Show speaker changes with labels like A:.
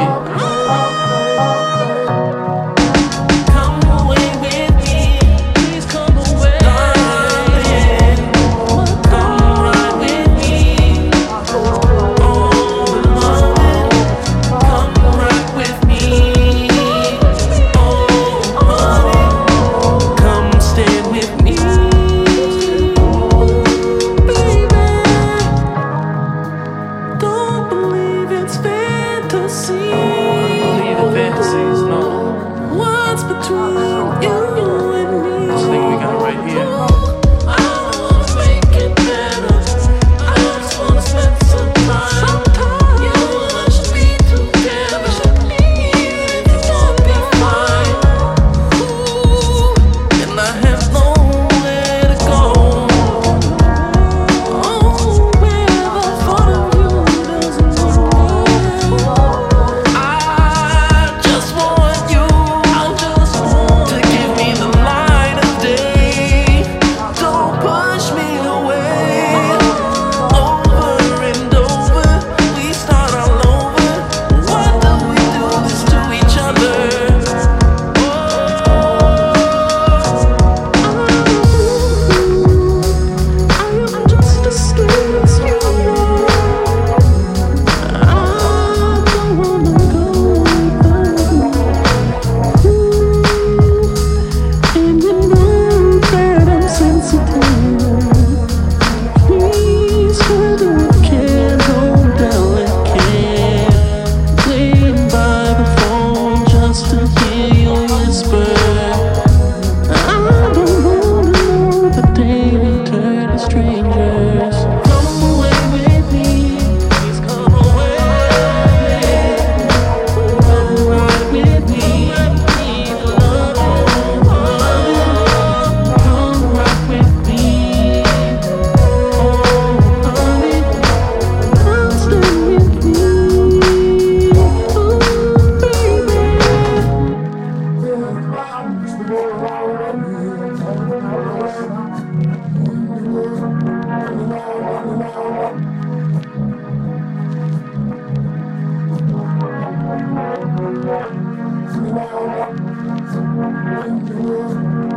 A: 哦 I don't believe in fantasies, no.
B: What's between Thank you.